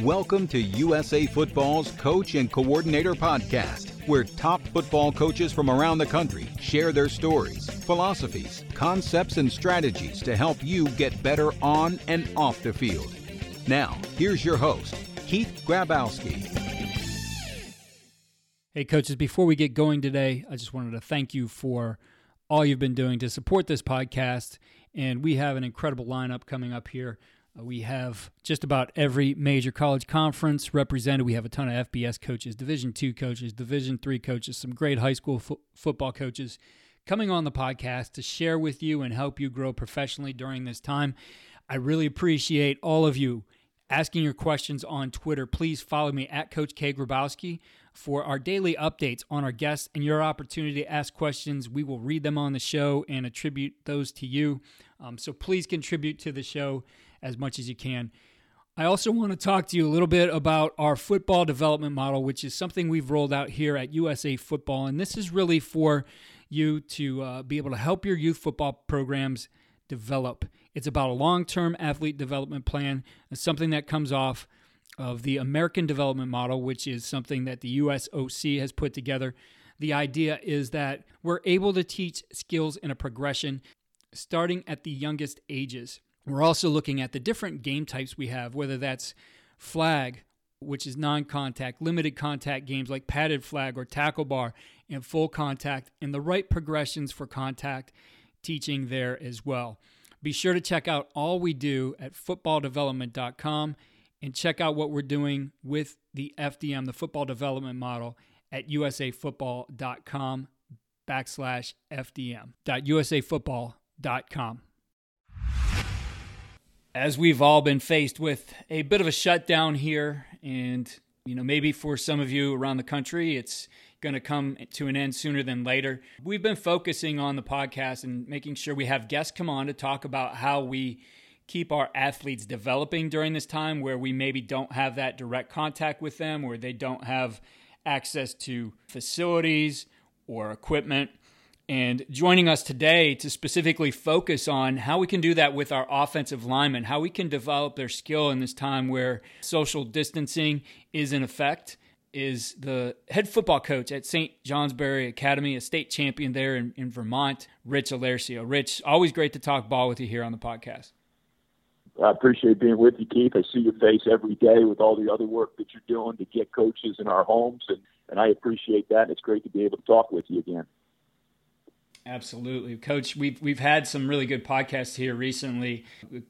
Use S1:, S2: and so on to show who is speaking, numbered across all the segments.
S1: Welcome to USA Football's Coach and Coordinator Podcast, where top football coaches from around the country share their stories, philosophies, concepts, and strategies to help you get better on and off the field. Now, here's your host, Keith Grabowski.
S2: Hey, coaches, before we get going today, I just wanted to thank you for all you've been doing to support this podcast. And we have an incredible lineup coming up here. Uh, we have just about every major college conference represented. We have a ton of FBS coaches, Division two coaches, Division three coaches, some great high school fo- football coaches coming on the podcast to share with you and help you grow professionally during this time. I really appreciate all of you asking your questions on Twitter. Please follow me at Coach K. Grabowski for our daily updates on our guests and your opportunity to ask questions. We will read them on the show and attribute those to you. Um, so please contribute to the show as much as you can. I also want to talk to you a little bit about our football development model, which is something we've rolled out here at USA Football. And this is really for you to uh, be able to help your youth football programs develop. It's about a long term athlete development plan, it's something that comes off of the American Development Model, which is something that the USOC has put together. The idea is that we're able to teach skills in a progression starting at the youngest ages. We're also looking at the different game types we have, whether that's flag, which is non contact, limited contact games like padded flag or tackle bar, and full contact, and the right progressions for contact teaching there as well. Be sure to check out all we do at footballdevelopment.com and check out what we're doing with the FDM, the football development model, at usafootball.com backslash FDM. usafootball.com. As we've all been faced with a bit of a shutdown here, and you know, maybe for some of you around the country, it's going to come to an end sooner than later. We've been focusing on the podcast and making sure we have guests come on to talk about how we keep our athletes developing during this time where we maybe don't have that direct contact with them, where they don't have access to facilities or equipment. And joining us today to specifically focus on how we can do that with our offensive linemen, how we can develop their skill in this time where social distancing is in effect, is the head football coach at St. Johnsbury Academy, a state champion there in, in Vermont, Rich Alercio. Rich, always great to talk ball with you here on the podcast.
S3: I appreciate being with you, Keith. I see your face every day with all the other work that you're doing to get coaches in our homes, and, and I appreciate that. It's great to be able to talk with you again.
S2: Absolutely, Coach. We've we've had some really good podcasts here recently.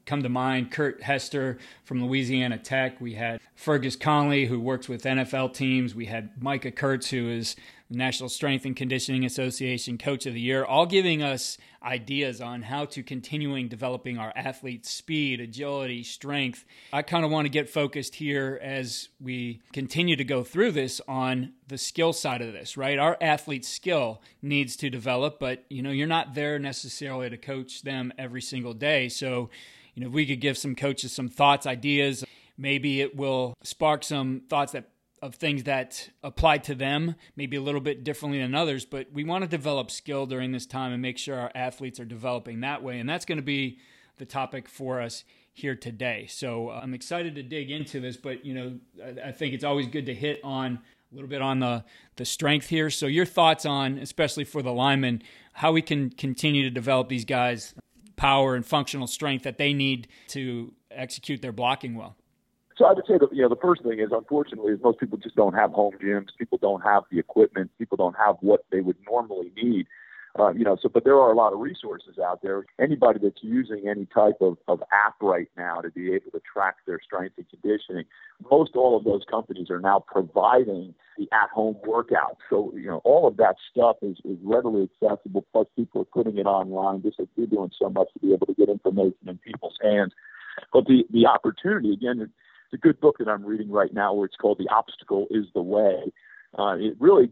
S2: Come to mind, Kurt Hester from Louisiana Tech. We had Fergus Connolly, who works with NFL teams. We had Micah Kurtz, who is National Strength and Conditioning Association Coach of the Year, all giving us ideas on how to continuing developing our athletes' speed, agility, strength. I kind of want to get focused here as we continue to go through this on the skill side of this, right? Our athlete's skill needs to develop, but you know, you're not there necessarily to coach them every single day. So, you know, if we could give some coaches some thoughts, ideas, maybe it will spark some thoughts that of things that apply to them, maybe a little bit differently than others, but we want to develop skill during this time and make sure our athletes are developing that way. And that's going to be the topic for us here today. So uh, I'm excited to dig into this, but you know, I, I think it's always good to hit on a little bit on the the strength here. So your thoughts on, especially for the linemen, how we can continue to develop these guys power and functional strength that they need to execute their blocking well.
S3: So I would say that you know the first thing is unfortunately is most people just don't have home gyms. People don't have the equipment. People don't have what they would normally need. Uh, you know, so but there are a lot of resources out there. Anybody that's using any type of, of app right now to be able to track their strength and conditioning, most all of those companies are now providing the at-home workout. So you know, all of that stuff is, is readily accessible. Plus, people are putting it online. Just like you're doing so much to be able to get information in people's hands. But the the opportunity again it's a good book that I'm reading right now where it's called The Obstacle is the Way. Uh, it really,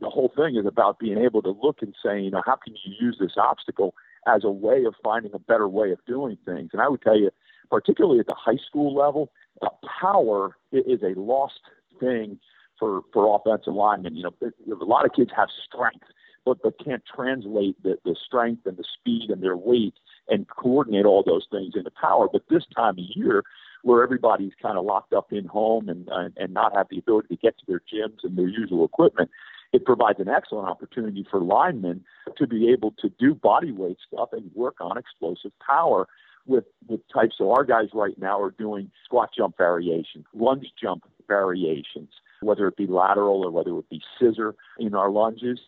S3: the whole thing is about being able to look and say, you know, how can you use this obstacle as a way of finding a better way of doing things? And I would tell you, particularly at the high school level, uh, power is a lost thing for, for offensive linemen. You know, a lot of kids have strength, but, but can't translate the, the strength and the speed and their weight and coordinate all those things into power. But this time of year, where everybody's kind of locked up in home and uh, and not have the ability to get to their gyms and their usual equipment, it provides an excellent opportunity for linemen to be able to do body weight stuff and work on explosive power with with types. So our guys right now are doing squat jump variations, lunge jump variations, whether it be lateral or whether it be scissor in our lunges.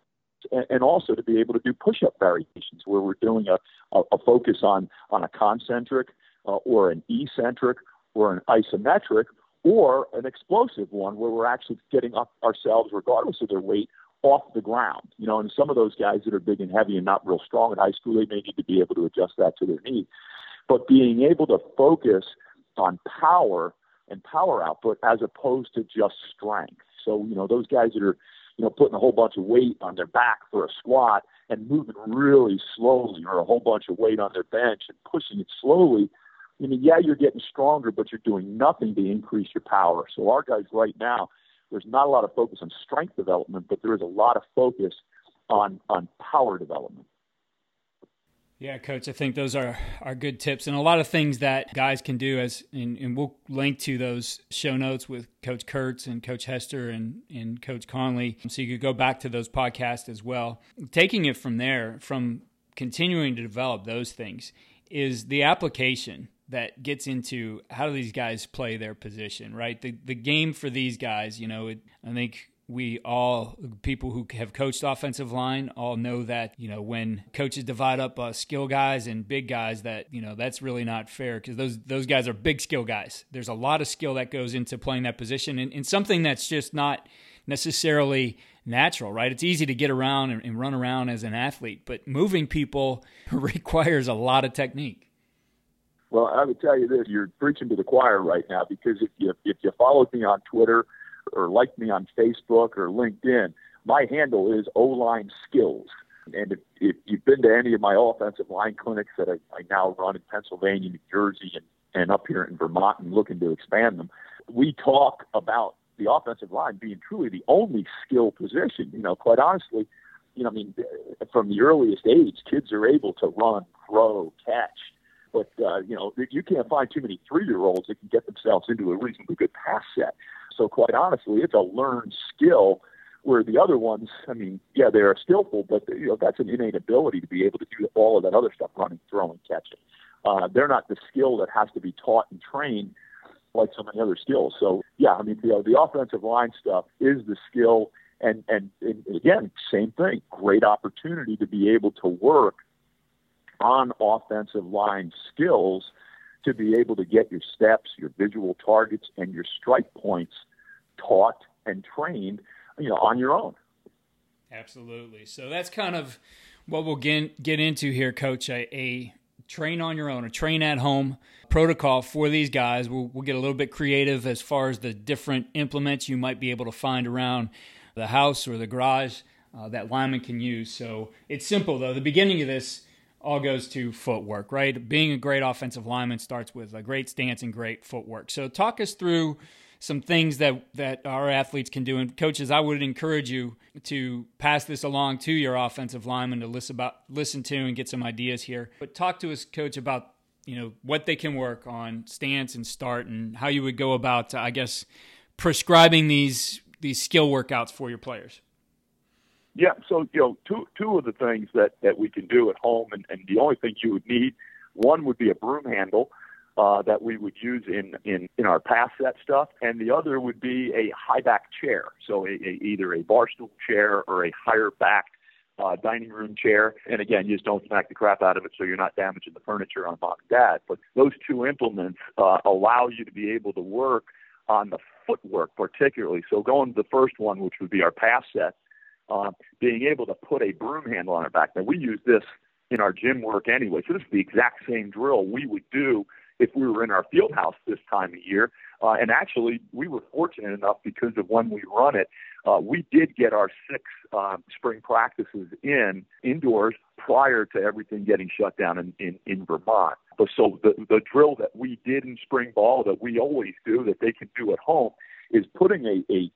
S3: And also to be able to do push-up variations, where we're doing a, a, a focus on on a concentric uh, or an eccentric or an isometric or an explosive one where we're actually getting up ourselves, regardless of their weight, off the ground. You know, and some of those guys that are big and heavy and not real strong in high school, they may need to be able to adjust that to their need. But being able to focus on power and power output as opposed to just strength. So, you know, those guys that are, you know, putting a whole bunch of weight on their back for a squat and moving really slowly or a whole bunch of weight on their bench and pushing it slowly – I mean, yeah, you're getting stronger, but you're doing nothing to increase your power. So our guys right now, there's not a lot of focus on strength development, but there is a lot of focus on on power development.
S2: Yeah, coach, I think those are, are good tips and a lot of things that guys can do as and, and we'll link to those show notes with Coach Kurtz and Coach Hester and, and Coach Connolly. So you could go back to those podcasts as well. Taking it from there, from continuing to develop those things, is the application that gets into how do these guys play their position, right? The the game for these guys, you know, it, I think we all people who have coached offensive line all know that you know when coaches divide up uh, skill guys and big guys that you know that's really not fair because those those guys are big skill guys. There's a lot of skill that goes into playing that position and, and something that's just not necessarily natural right? It's easy to get around and, and run around as an athlete but moving people requires a lot of technique
S3: well, I would tell you this: you're preaching to the choir right now because if you if you followed me on Twitter or liked me on Facebook or LinkedIn, my handle is O Line Skills. And if, if you've been to any of my offensive line clinics that I, I now run in Pennsylvania, New Jersey, and, and up here in Vermont, and looking to expand them, we talk about the offensive line being truly the only skill position. You know, quite honestly, you know, I mean, from the earliest age, kids are able to run, throw, catch, but uh, you know, you can't find too many three-year-olds that can get themselves into a reasonably good pass set. So quite honestly, it's a learned skill. Where the other ones, I mean, yeah, they are skillful, but you know that's an innate ability to be able to do all of that other stuff, running, throwing, catching. Uh, they're not the skill that has to be taught and trained like so many other skills. So yeah, I mean, know, the offensive line stuff is the skill, and, and and again, same thing, great opportunity to be able to work on offensive line skills to be able to get your steps, your visual targets, and your strike points taught and trained, you know, on your own.
S2: Absolutely. So that's kind of what we'll get get into here, Coach. A, a train on your own, a train at home protocol for these guys. We'll, we'll get a little bit creative as far as the different implements you might be able to find around the house or the garage uh, that lineman can use. So it's simple though. The beginning of this all goes to footwork, right? Being a great offensive lineman starts with a great stance and great footwork. So talk us through some things that that our athletes can do. And coaches, I would encourage you to pass this along to your offensive lineman to listen about listen to and get some ideas here. But talk to us, coach, about you know what they can work on stance and start and how you would go about, I guess, prescribing these these skill workouts for your players.
S3: Yeah, so you know, two two of the things that that we can do at home, and, and the only thing you would need, one would be a broom handle uh, that we would use in in in our pass set stuff, and the other would be a high back chair, so a, a, either a bar stool chair or a higher backed uh, dining room chair. And again, you just don't smack the crap out of it so you're not damaging the furniture on mom and dad. But those two implements uh, allow you to be able to work on the footwork particularly. So going to the first one, which would be our pass set, uh, being able to put a broom handle on our back. Now, we use this in our gym work anyway, so this is the exact same drill we would do if we were in our field house this time of year. Uh, and actually, we were fortunate enough because of when we run it, uh, we did get our six uh, spring practices in indoors prior to everything getting shut down in, in, in Vermont. But so the, the drill that we did in spring ball that we always do that they can do at home is putting a, a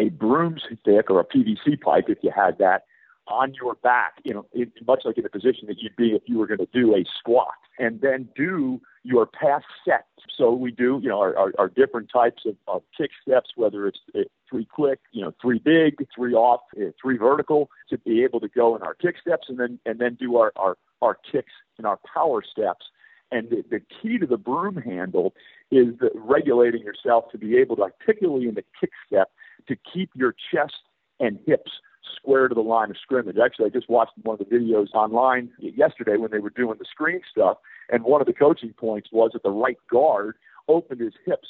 S3: a broomstick or a PVC pipe, if you had that, on your back, you know, it, much like in the position that you'd be if you were going to do a squat, and then do your pass set. So we do, you know, our, our, our different types of, of kick steps, whether it's uh, three quick, you know, three big, three off, uh, three vertical, to be able to go in our kick steps and then and then do our our, our kicks and our power steps. And the, the key to the broom handle is regulating yourself to be able to, particularly in the kick step, to keep your chest and hips square to the line of scrimmage. Actually, I just watched one of the videos online yesterday when they were doing the screen stuff, and one of the coaching points was that the right guard opened his hips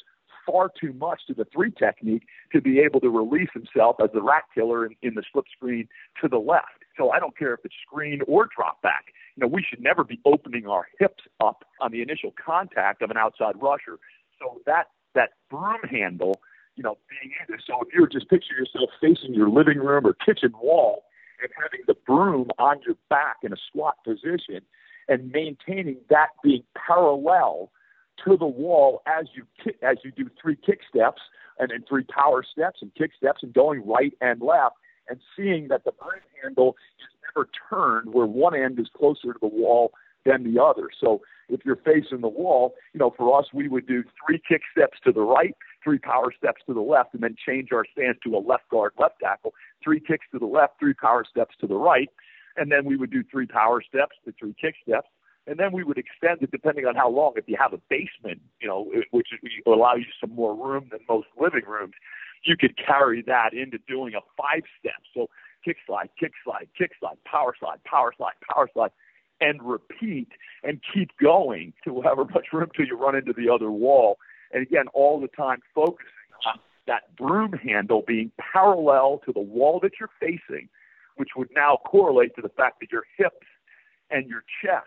S3: far too much to the three technique to be able to release himself as the rat killer in, in the slip screen to the left. So I don't care if it's screen or drop back. You know, we should never be opening our hips up on the initial contact of an outside rusher. So that that broom handle you know, being in this. So if you were just picture yourself facing your living room or kitchen wall and having the broom on your back in a squat position and maintaining that being parallel to the wall as you as you do three kick steps and then three power steps and kick steps and going right and left and seeing that the broom handle is never turned where one end is closer to the wall than the other. So if you're facing the wall, you know, for us, we would do three kick steps to the right, three power steps to the left, and then change our stance to a left guard, left tackle, three kicks to the left, three power steps to the right, and then we would do three power steps to three kick steps. And then we would extend it depending on how long. If you have a basement, you know, which will allow you some more room than most living rooms, you could carry that into doing a five step. So kick slide, kick slide, kick slide, power slide, power slide, power slide and repeat and keep going to however much room till you run into the other wall. And again, all the time focusing on that broom handle being parallel to the wall that you're facing, which would now correlate to the fact that your hips and your chest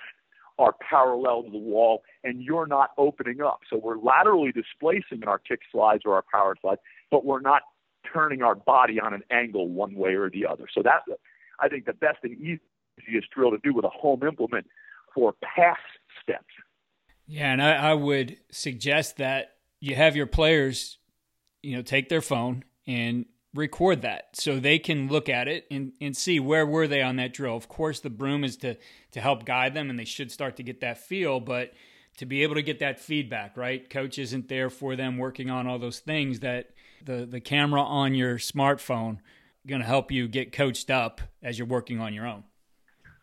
S3: are parallel to the wall and you're not opening up. So we're laterally displacing in our kick slides or our power slides, but we're not turning our body on an angle one way or the other. So that's, I think, the best and easiest drill to do with a home implement for pass steps.
S2: Yeah, and I, I would suggest that you have your players, you know, take their phone and record that so they can look at it and, and see where were they on that drill. Of course, the broom is to to help guide them, and they should start to get that feel, but to be able to get that feedback, right? Coach isn't there for them working on all those things that the the camera on your smartphone going to help you get coached up as you're working on your own.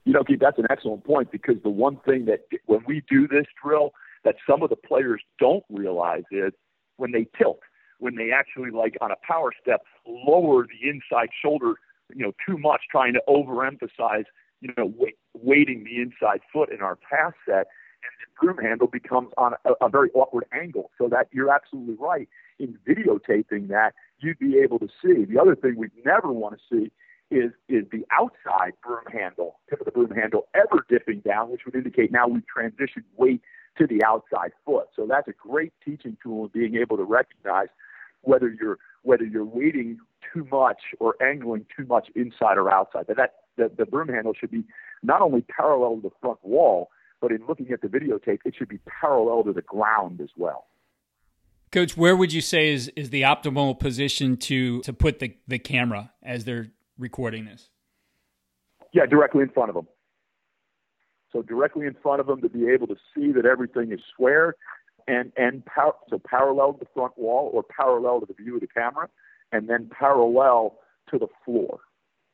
S3: You know, Keith, that's an excellent point because the one thing that when we do this drill that some of the players don't realize is when they tilt, when they actually like on a power step lower the inside shoulder, you know, too much, trying to overemphasize, you know, weighting the inside foot in our pass set, and the broom handle becomes on a, a very awkward angle. So that you're absolutely right in videotaping that you'd be able to see. The other thing we'd never want to see is is the outside broom handle, tip of the broom handle, ever dipping down, which would indicate now we've transitioned weight to the outside foot. So that's a great teaching tool in being able to recognize whether you're whether you're weighting too much or angling too much inside or outside. But that the, the broom handle should be not only parallel to the front wall, but in looking at the videotape, it should be parallel to the ground as well.
S2: Coach, where would you say is, is the optimal position to to put the, the camera as they're recording this?
S3: Yeah, directly in front of them. So directly in front of them to be able to see that everything is square and and par- so parallel to the front wall or parallel to the view of the camera, and then parallel to the floor.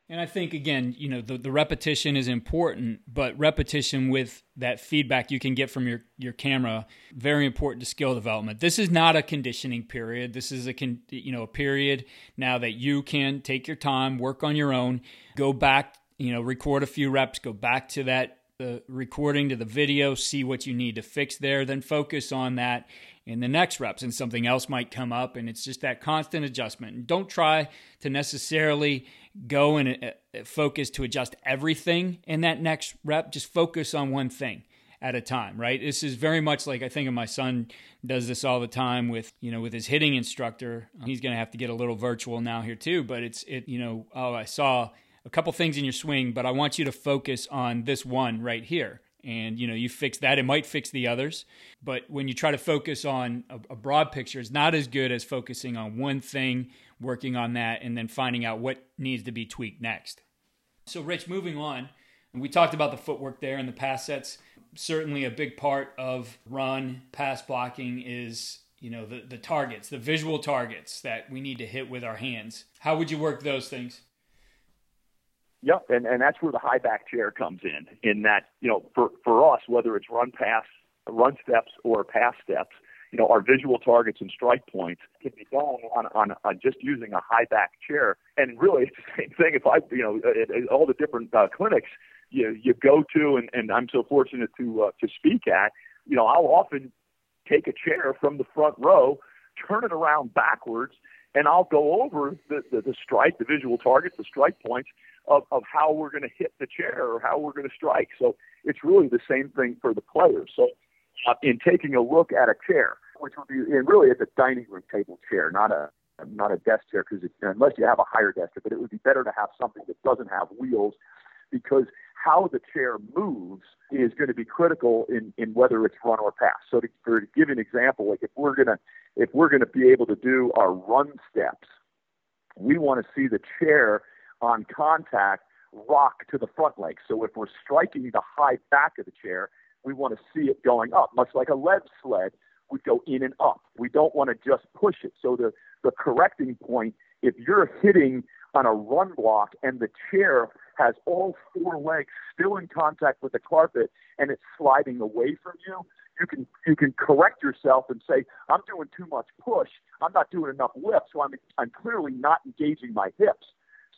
S2: And I think again, you know, the, the repetition is important, but repetition with that feedback you can get from your, your camera, very important to skill development. This is not a conditioning period. This is a con, you know, a period now that you can take your time, work on your own, go back, you know, record a few reps, go back to that the recording to the video, see what you need to fix there, then focus on that in the next reps and something else might come up and it's just that constant adjustment. And don't try to necessarily go and uh, focus to adjust everything in that next rep. Just focus on one thing at a time, right? This is very much like I think of my son does this all the time with, you know, with his hitting instructor. He's going to have to get a little virtual now here too, but it's it, you know, oh, I saw a couple things in your swing, but I want you to focus on this one right here and you know you fix that it might fix the others but when you try to focus on a, a, broad picture it's not as good as focusing on one thing working on that and then finding out what needs to be tweaked next so rich moving on we talked about the footwork there and the pass sets certainly a big part of run pass blocking is you know the the targets, the visual targets that we need to hit with our hands. How would you work those things?
S3: Yep, and and that's where the high back chair comes in. In that you know for for us, whether it's run pass, run steps or pass steps, you know our visual targets and strike points can be done on on, on just using a high back chair. And really, it's the same thing. If I you know at, at all the different uh, clinics you you go to, and and I'm so fortunate to uh, to speak at, you know I'll often take a chair from the front row, turn it around backwards, and I'll go over the, the, the strike, the visual targets, the strike points of, of how we're going to hit the chair or how we're going to strike. So it's really the same thing for the players. So uh, in taking a look at a chair, which would be, and really it's a dining room table chair, not a not a desk chair, because unless you have a higher desk, but it would be better to have something that doesn't have wheels, because how the chair moves is going to be critical in, in whether it's run or pass. So to, for, to give an example, like if we're gonna if we're gonna be able to do our run steps, we want to see the chair on contact rock to the front leg. So if we're striking the high back of the chair, we want to see it going up, much like a lead sled would go in and up. We don't want to just push it. So the, the correcting point, if you're hitting on a run block and the chair has all four legs still in contact with the carpet and it's sliding away from you, you can you can correct yourself and say, I'm doing too much push. I'm not doing enough lift, so I'm I'm clearly not engaging my hips.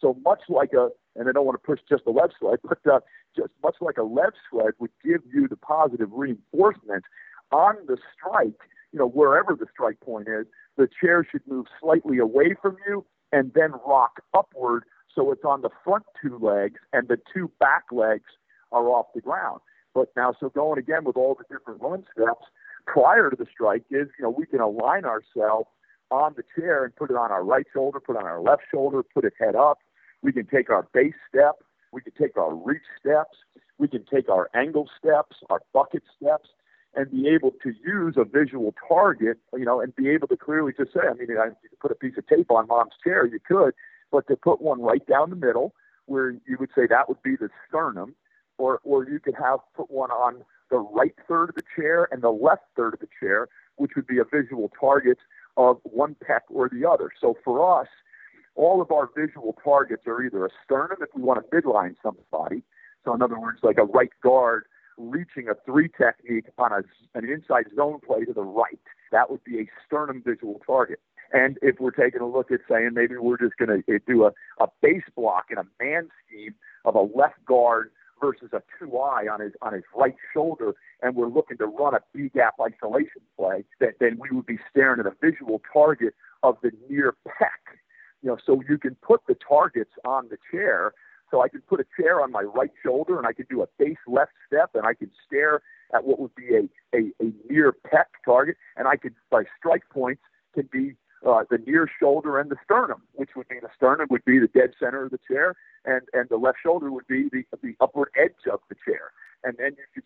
S3: So much like a, and I don't want to push just a lead sled, but uh, just much like a lead sled would give you the positive reinforcement on the strike, you know, wherever the strike point is, the chair should move slightly away from you and then rock upward so it's on the front two legs and the two back legs are off the ground. But now, so going again with all the different run steps prior to the strike is, you know, we can align ourselves on the chair and put it on our right shoulder, put it on our left shoulder, put it head up. We can take our base step. We can take our reach steps. We can take our angle steps, our bucket steps, and be able to use a visual target, you know, and be able to clearly just say, I mean, you could put a piece of tape on mom's chair, you could, but to put one right down the middle where you would say that would be the sternum, or, or you could have put one on the right third of the chair and the left third of the chair, which would be a visual target of one pec or the other. So for us, all of our visual targets are either a sternum if we want to midline somebody. So in other words, like a right guard reaching a three technique on a, an inside zone play to the right. That would be a sternum visual target. And if we're taking a look at saying maybe we're just going to eh, do a, a base block in a man scheme of a left guard versus a two eye on his on his right shoulder, and we're looking to run a B gap isolation play, that then we would be staring at a visual target of the near pec. You know, so you can put the targets on the chair. So I can put a chair on my right shoulder, and I can do a base left step, and I can stare at what would be a a, a near pec target, and I could by strike points can be uh, the near shoulder and the sternum, which would be the sternum would be the dead center of the chair, and and the left shoulder would be the the upward edge of the chair. And then you could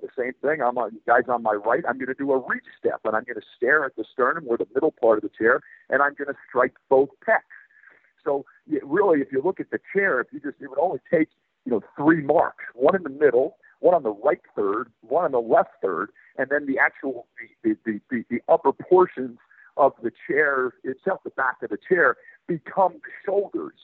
S3: the same thing. I'm on guys on my right. I'm going to do a reach step, and I'm going to stare at the sternum or the middle part of the chair, and I'm going to strike both pecs. So really, if you look at the chair, if you just it would only take you know three marks, one in the middle, one on the right third, one on the left third, and then the actual the the the, the upper portions of the chair itself, the back of the chair, become the shoulders.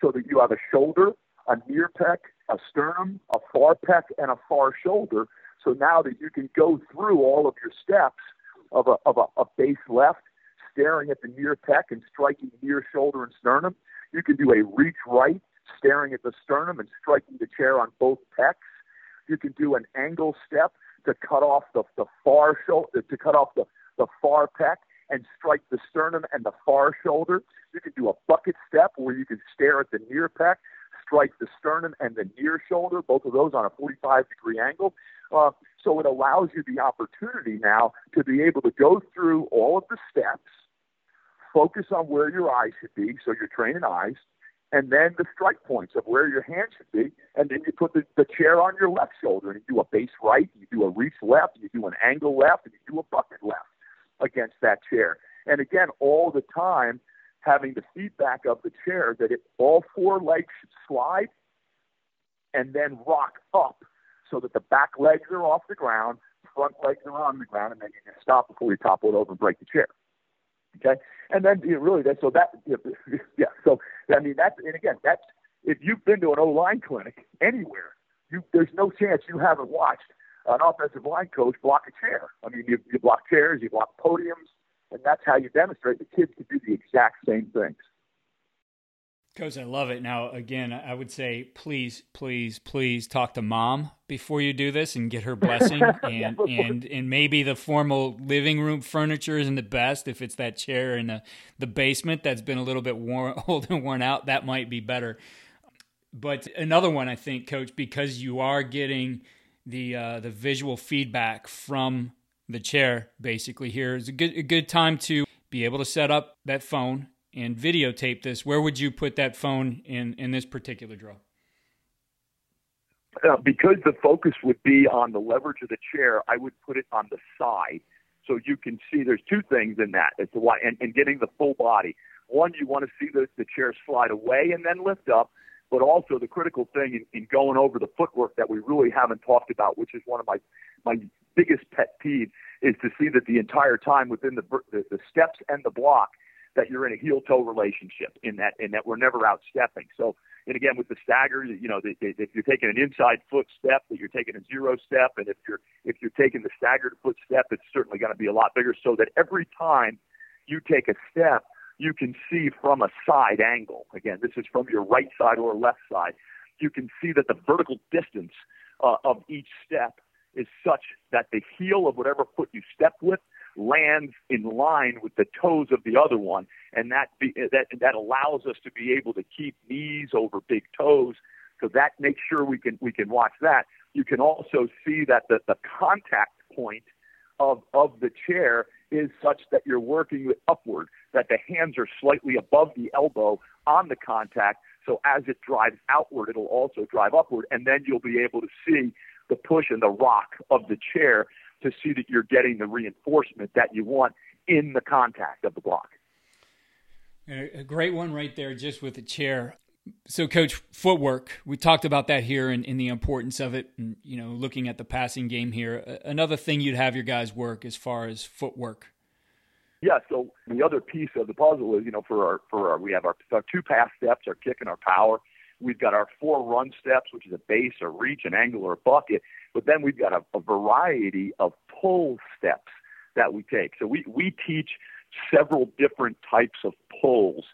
S3: So that you have a shoulder, a near pec, a sternum, a far pec, and a far shoulder. So now that you can go through all of your steps of a, of a, a base left, staring at the near pec and striking near shoulder and sternum. You can do a reach right, staring at the sternum and striking the chair on both pecs. You can do an angle step to cut off the, the far shoulder, to cut off the, the far pec and strike the sternum and the far shoulder. You can do a bucket step where you can stare at the near pec, strike the sternum and the near shoulder, both of those on a 45 degree angle. Uh, so it allows you the opportunity now to be able to go through all of the steps, focus on where your eyes should be, so you're training eyes, and then the strike points of where your hand should be, and then you put the, the chair on your left shoulder, and you do a base right, you do a reach left, you do an angle left, and you do a bucket left against that chair. And again, all the time having the feedback of the chair that it, all four legs should slide and then rock up so that the back legs are off the ground, front legs are on the ground, and then you can stop before you topple it over and break the chair. Okay, and then you know, really that so that yeah so I mean that's and again that's if you've been to an O line clinic anywhere, you there's no chance you haven't watched an offensive line coach block a chair. I mean you, you block chairs, you block podiums, and that's how you demonstrate the kids can do the exact same things.
S2: Coach, I love it. Now, again, I would say please, please, please talk to mom before you do this and get her blessing. And and and maybe the formal living room furniture isn't the best. If it's that chair in the, the basement that's been a little bit worn, old and worn out, that might be better. But another one, I think, Coach, because you are getting the uh, the visual feedback from the chair, basically here is a good a good time to be able to set up that phone and videotape this, where would you put that phone in in this particular drill?
S3: Uh, because the focus would be on the leverage of the chair, I would put it on the side so you can see. There's two things in that to why, and, and getting the full body. One, you want to see the, the chair slide away and then lift up, but also the critical thing in, in going over the footwork that we really haven't talked about, which is one of my my biggest pet peeve, is to see that the entire time within the the, the steps and the block that you're in a heel toe relationship in that in that we're never out stepping. So and again with the stagger, you know, the, the, if you're taking an inside foot step, that you're taking a zero step, and if you're if you're taking the staggered foot step, it's certainly going to be a lot bigger. So that every time you take a step, you can see from a side angle. Again, this is from your right side or left side. You can see that the vertical distance uh, of each step is such that the heel of whatever foot you step with lands in line with the toes of the other one, and that be, that that allows us to be able to keep knees over big toes. So that makes sure we can we can watch that. You can also see that the, the contact point of of the chair is such that you're working upward, that the hands are slightly above the elbow on the contact. So as it drives outward, it'll also drive upward, and then you'll be able to see the push and the rock of the chair to see that you're getting the reinforcement that you want in the contact of the block.
S2: A great one right there, just with the chair. So, coach, footwork. We talked about that here and, and, the importance of it, and you know, looking at the passing game here. Another thing you'd have your guys work as far as footwork.
S3: Yeah. So the other piece of the puzzle is, you know, for our for our we have our, our two pass steps, our kick and our power. We've got our four run steps, which is a base, a reach, an angle, or a bucket. But then we've got a, a variety of pull steps that we take. So we, we teach several different types of pulls.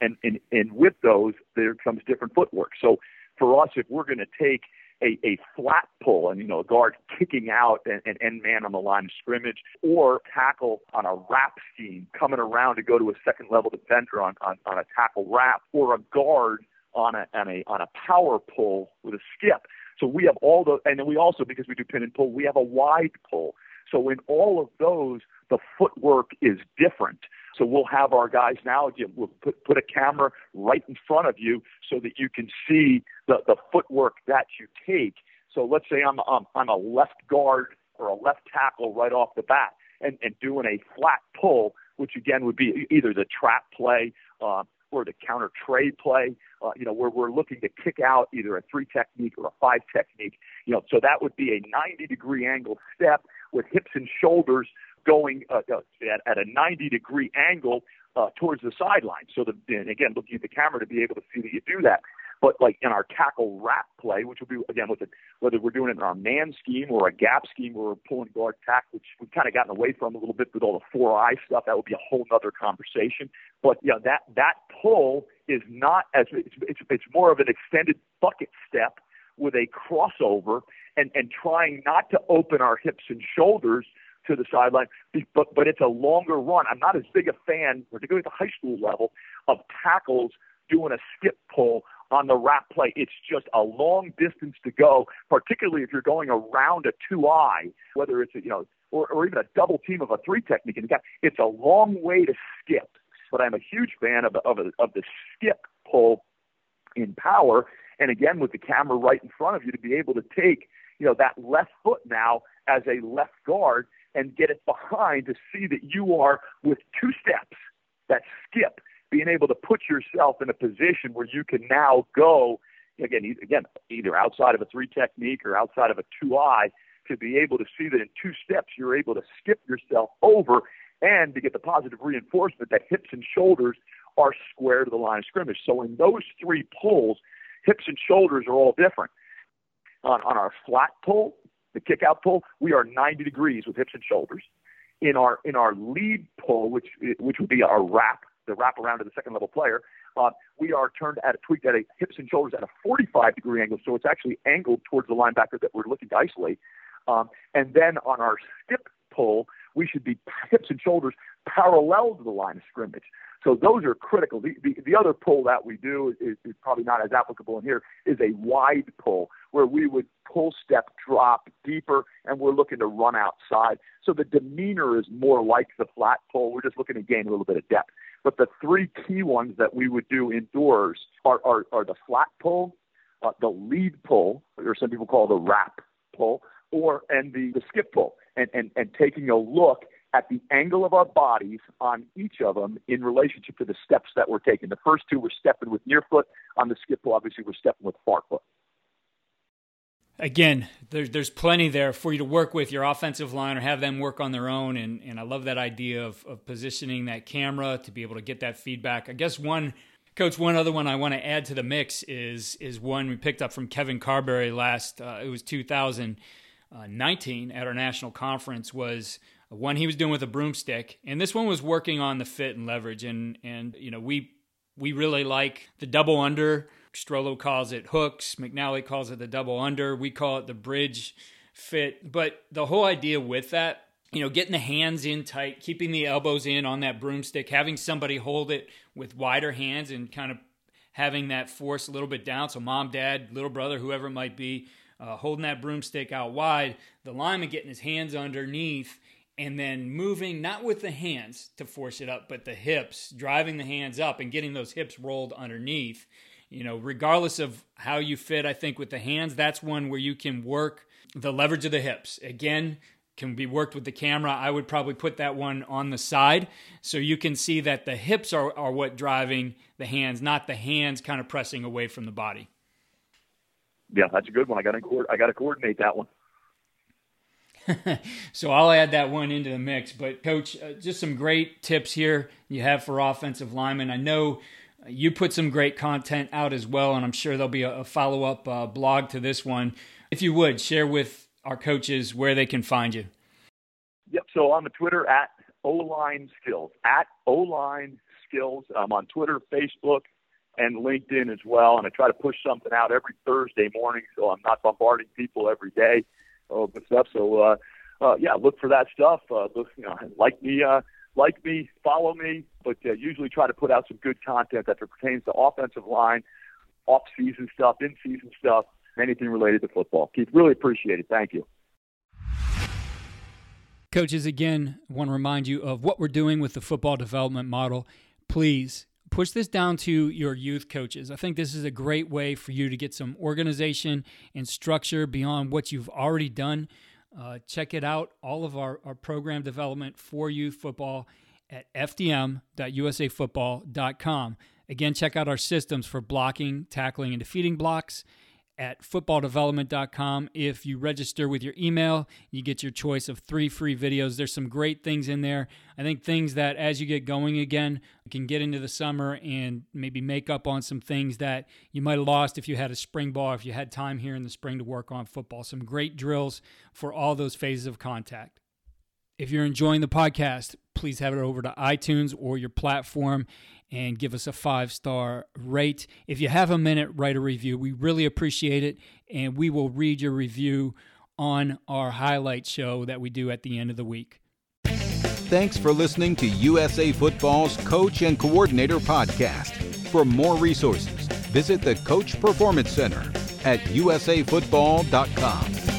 S3: And, and, and with those, there comes different footwork. So for us, if we're going to take a, a flat pull and, you know, a guard kicking out and, and end man on the line of scrimmage or tackle on a wrap scheme coming around to go to a second level defender on, on, on a tackle wrap or a guard on a, on a, on a power pull with a skip. So we have all the, and then we also, because we do pin and pull, we have a wide pull. So in all of those, the footwork is different. So we'll have our guys now, we'll put, put a camera right in front of you so that you can see the, the footwork that you take. So let's say I'm, I'm, I'm a left guard or a left tackle right off the bat and, and doing a flat pull, which again would be either the trap play uh, or the counter trey play, uh, you know, where we're looking to kick out either a three technique or a five technique, you know, so that would be a 90 degree angle step with hips and shoulders going uh, uh at, at a 90 degree angle uh, towards the sideline. So, the, and again, looking at the camera to be able to see that you do that. But like in our tackle wrap play, which will be again with it, whether we're doing it in our man scheme or a gap scheme where we're pulling guard tack, which we've kind of gotten away from a little bit with all the four eye stuff, that would be a whole other conversation. But yeah, that that pull is not as it's, it's it's more of an extended bucket step with a crossover and and trying not to open our hips and shoulders to the sideline, but but it's a longer run. I'm not as big a fan, particularly at the high school level, of tackles doing a skip pull on the wrap play. It's just a long distance to go, particularly if you're going around a two eye, whether it's a, you know, or, or even a double team of a three technique. And it's a long way to skip. But I'm a huge fan of, of, of the skip pull in power. And again, with the camera right in front of you to be able to take, you know, that left foot now as a left guard and get it behind to see that you are with two steps, that skip being able to put yourself in a position where you can now go again, again, either outside of a three technique or outside of a two eye, to be able to see that in two steps you're able to skip yourself over and to get the positive reinforcement that hips and shoulders are square to the line of scrimmage. So in those three pulls, hips and shoulders are all different. On, on our flat pull, the kick out pull, we are 90 degrees with hips and shoulders. In our in our lead pull, which which would be our wrap, the wrap around to the second level player, uh, we are turned at a tweaked at a hips and shoulders at a 45 degree angle, so it's actually angled towards the linebacker that we're looking to isolate. Um, and then on our skip pull, we should be hips and shoulders parallel to the line of scrimmage. So those are critical. The, the, the other pull that we do is, is probably not as applicable in here is a wide pull where we would pull step drop deeper and we're looking to run outside. So the demeanor is more like the flat pull. We're just looking to gain a little bit of depth. But the three key ones that we would do indoors are, are, are the flat pull, uh, the lead pull, or some people call the wrap pull, or and the, the skip pull, and, and, and taking a look at the angle of our bodies on each of them in relationship to the steps that we're taking. The first two we're stepping with near foot. On the skip pull, obviously, we're stepping with far foot.
S2: Again, there's there's plenty there for you to work with your offensive line or have them work on their own. And, and I love that idea of, of positioning that camera to be able to get that feedback. I guess one Coach, one other one I want to add to the mix is is one we picked up from Kevin Carberry last. Uh, it was 2019 at our national conference. Was one he was doing with a broomstick, and this one was working on the fit and leverage. And and you know we we really like the double under. Strollo calls it hooks. McNally calls it the double under. We call it the bridge fit. But the whole idea with that, you know, getting the hands in tight, keeping the elbows in on that broomstick, having somebody hold it with wider hands and kind of having that force a little bit down. So mom, dad, little brother, whoever it might be, uh, holding that broomstick out wide. The lineman getting his hands underneath and then moving not with the hands to force it up, but the hips, driving the hands up and getting those hips rolled underneath. You know, regardless of how you fit, I think with the hands, that's one where you can work the leverage of the hips. Again, can be worked with the camera. I would probably put that one on the side so you can see that the hips are, are what driving the hands, not the hands kind of pressing away from the body.
S3: Yeah, that's a good one. I got to I got to coordinate that one.
S2: so I'll add that one into the mix. But, Coach, uh, just some great tips here you have for offensive linemen. I know you put some great content out as well, and I'm sure there'll be a, a follow up uh, blog to this one. If you would, share with our coaches where they can find you.
S3: Yep. So on the Twitter at O Line Skills, at O Line Skills. I'm on Twitter, Facebook, and LinkedIn as well. And I try to push something out every Thursday morning so I'm not bombarding people every day uh, with stuff. So uh, uh, yeah, look for that stuff. Uh, look, you know, like me, uh, like me, follow me, but uh, usually try to put out some good content that pertains to offensive line, off-season stuff, in-season stuff, anything related to football. Keith, really appreciate it. Thank you.
S2: Coaches, again, want to remind you of what we're doing with the football development model. Please push this down to your youth coaches. I think this is a great way for you to get some organization and structure beyond what you've already done. Uh, check it out, all of our, our program development for youth football at fdm.usafootball.com. Again, check out our systems for blocking, tackling, and defeating blocks at footballdevelopment.com. If you register with your email, you get your choice of three free videos. There's some great things in there. I think things that as you get going again, can get into the summer and maybe make up on some things that you might have lost if you had a spring ball, if you had time here in the spring to work on football. Some great drills for all those phases of contact. If you're enjoying the podcast, please have it over to iTunes or your platform and give us a five star rate. If you have a minute, write a review. We really appreciate it, and we will read your review on our highlight show that we do at the end of the week.
S1: Thanks for listening to USA Football's Coach and Coordinator podcast. For more resources, visit the Coach Performance Center at usafootball.com.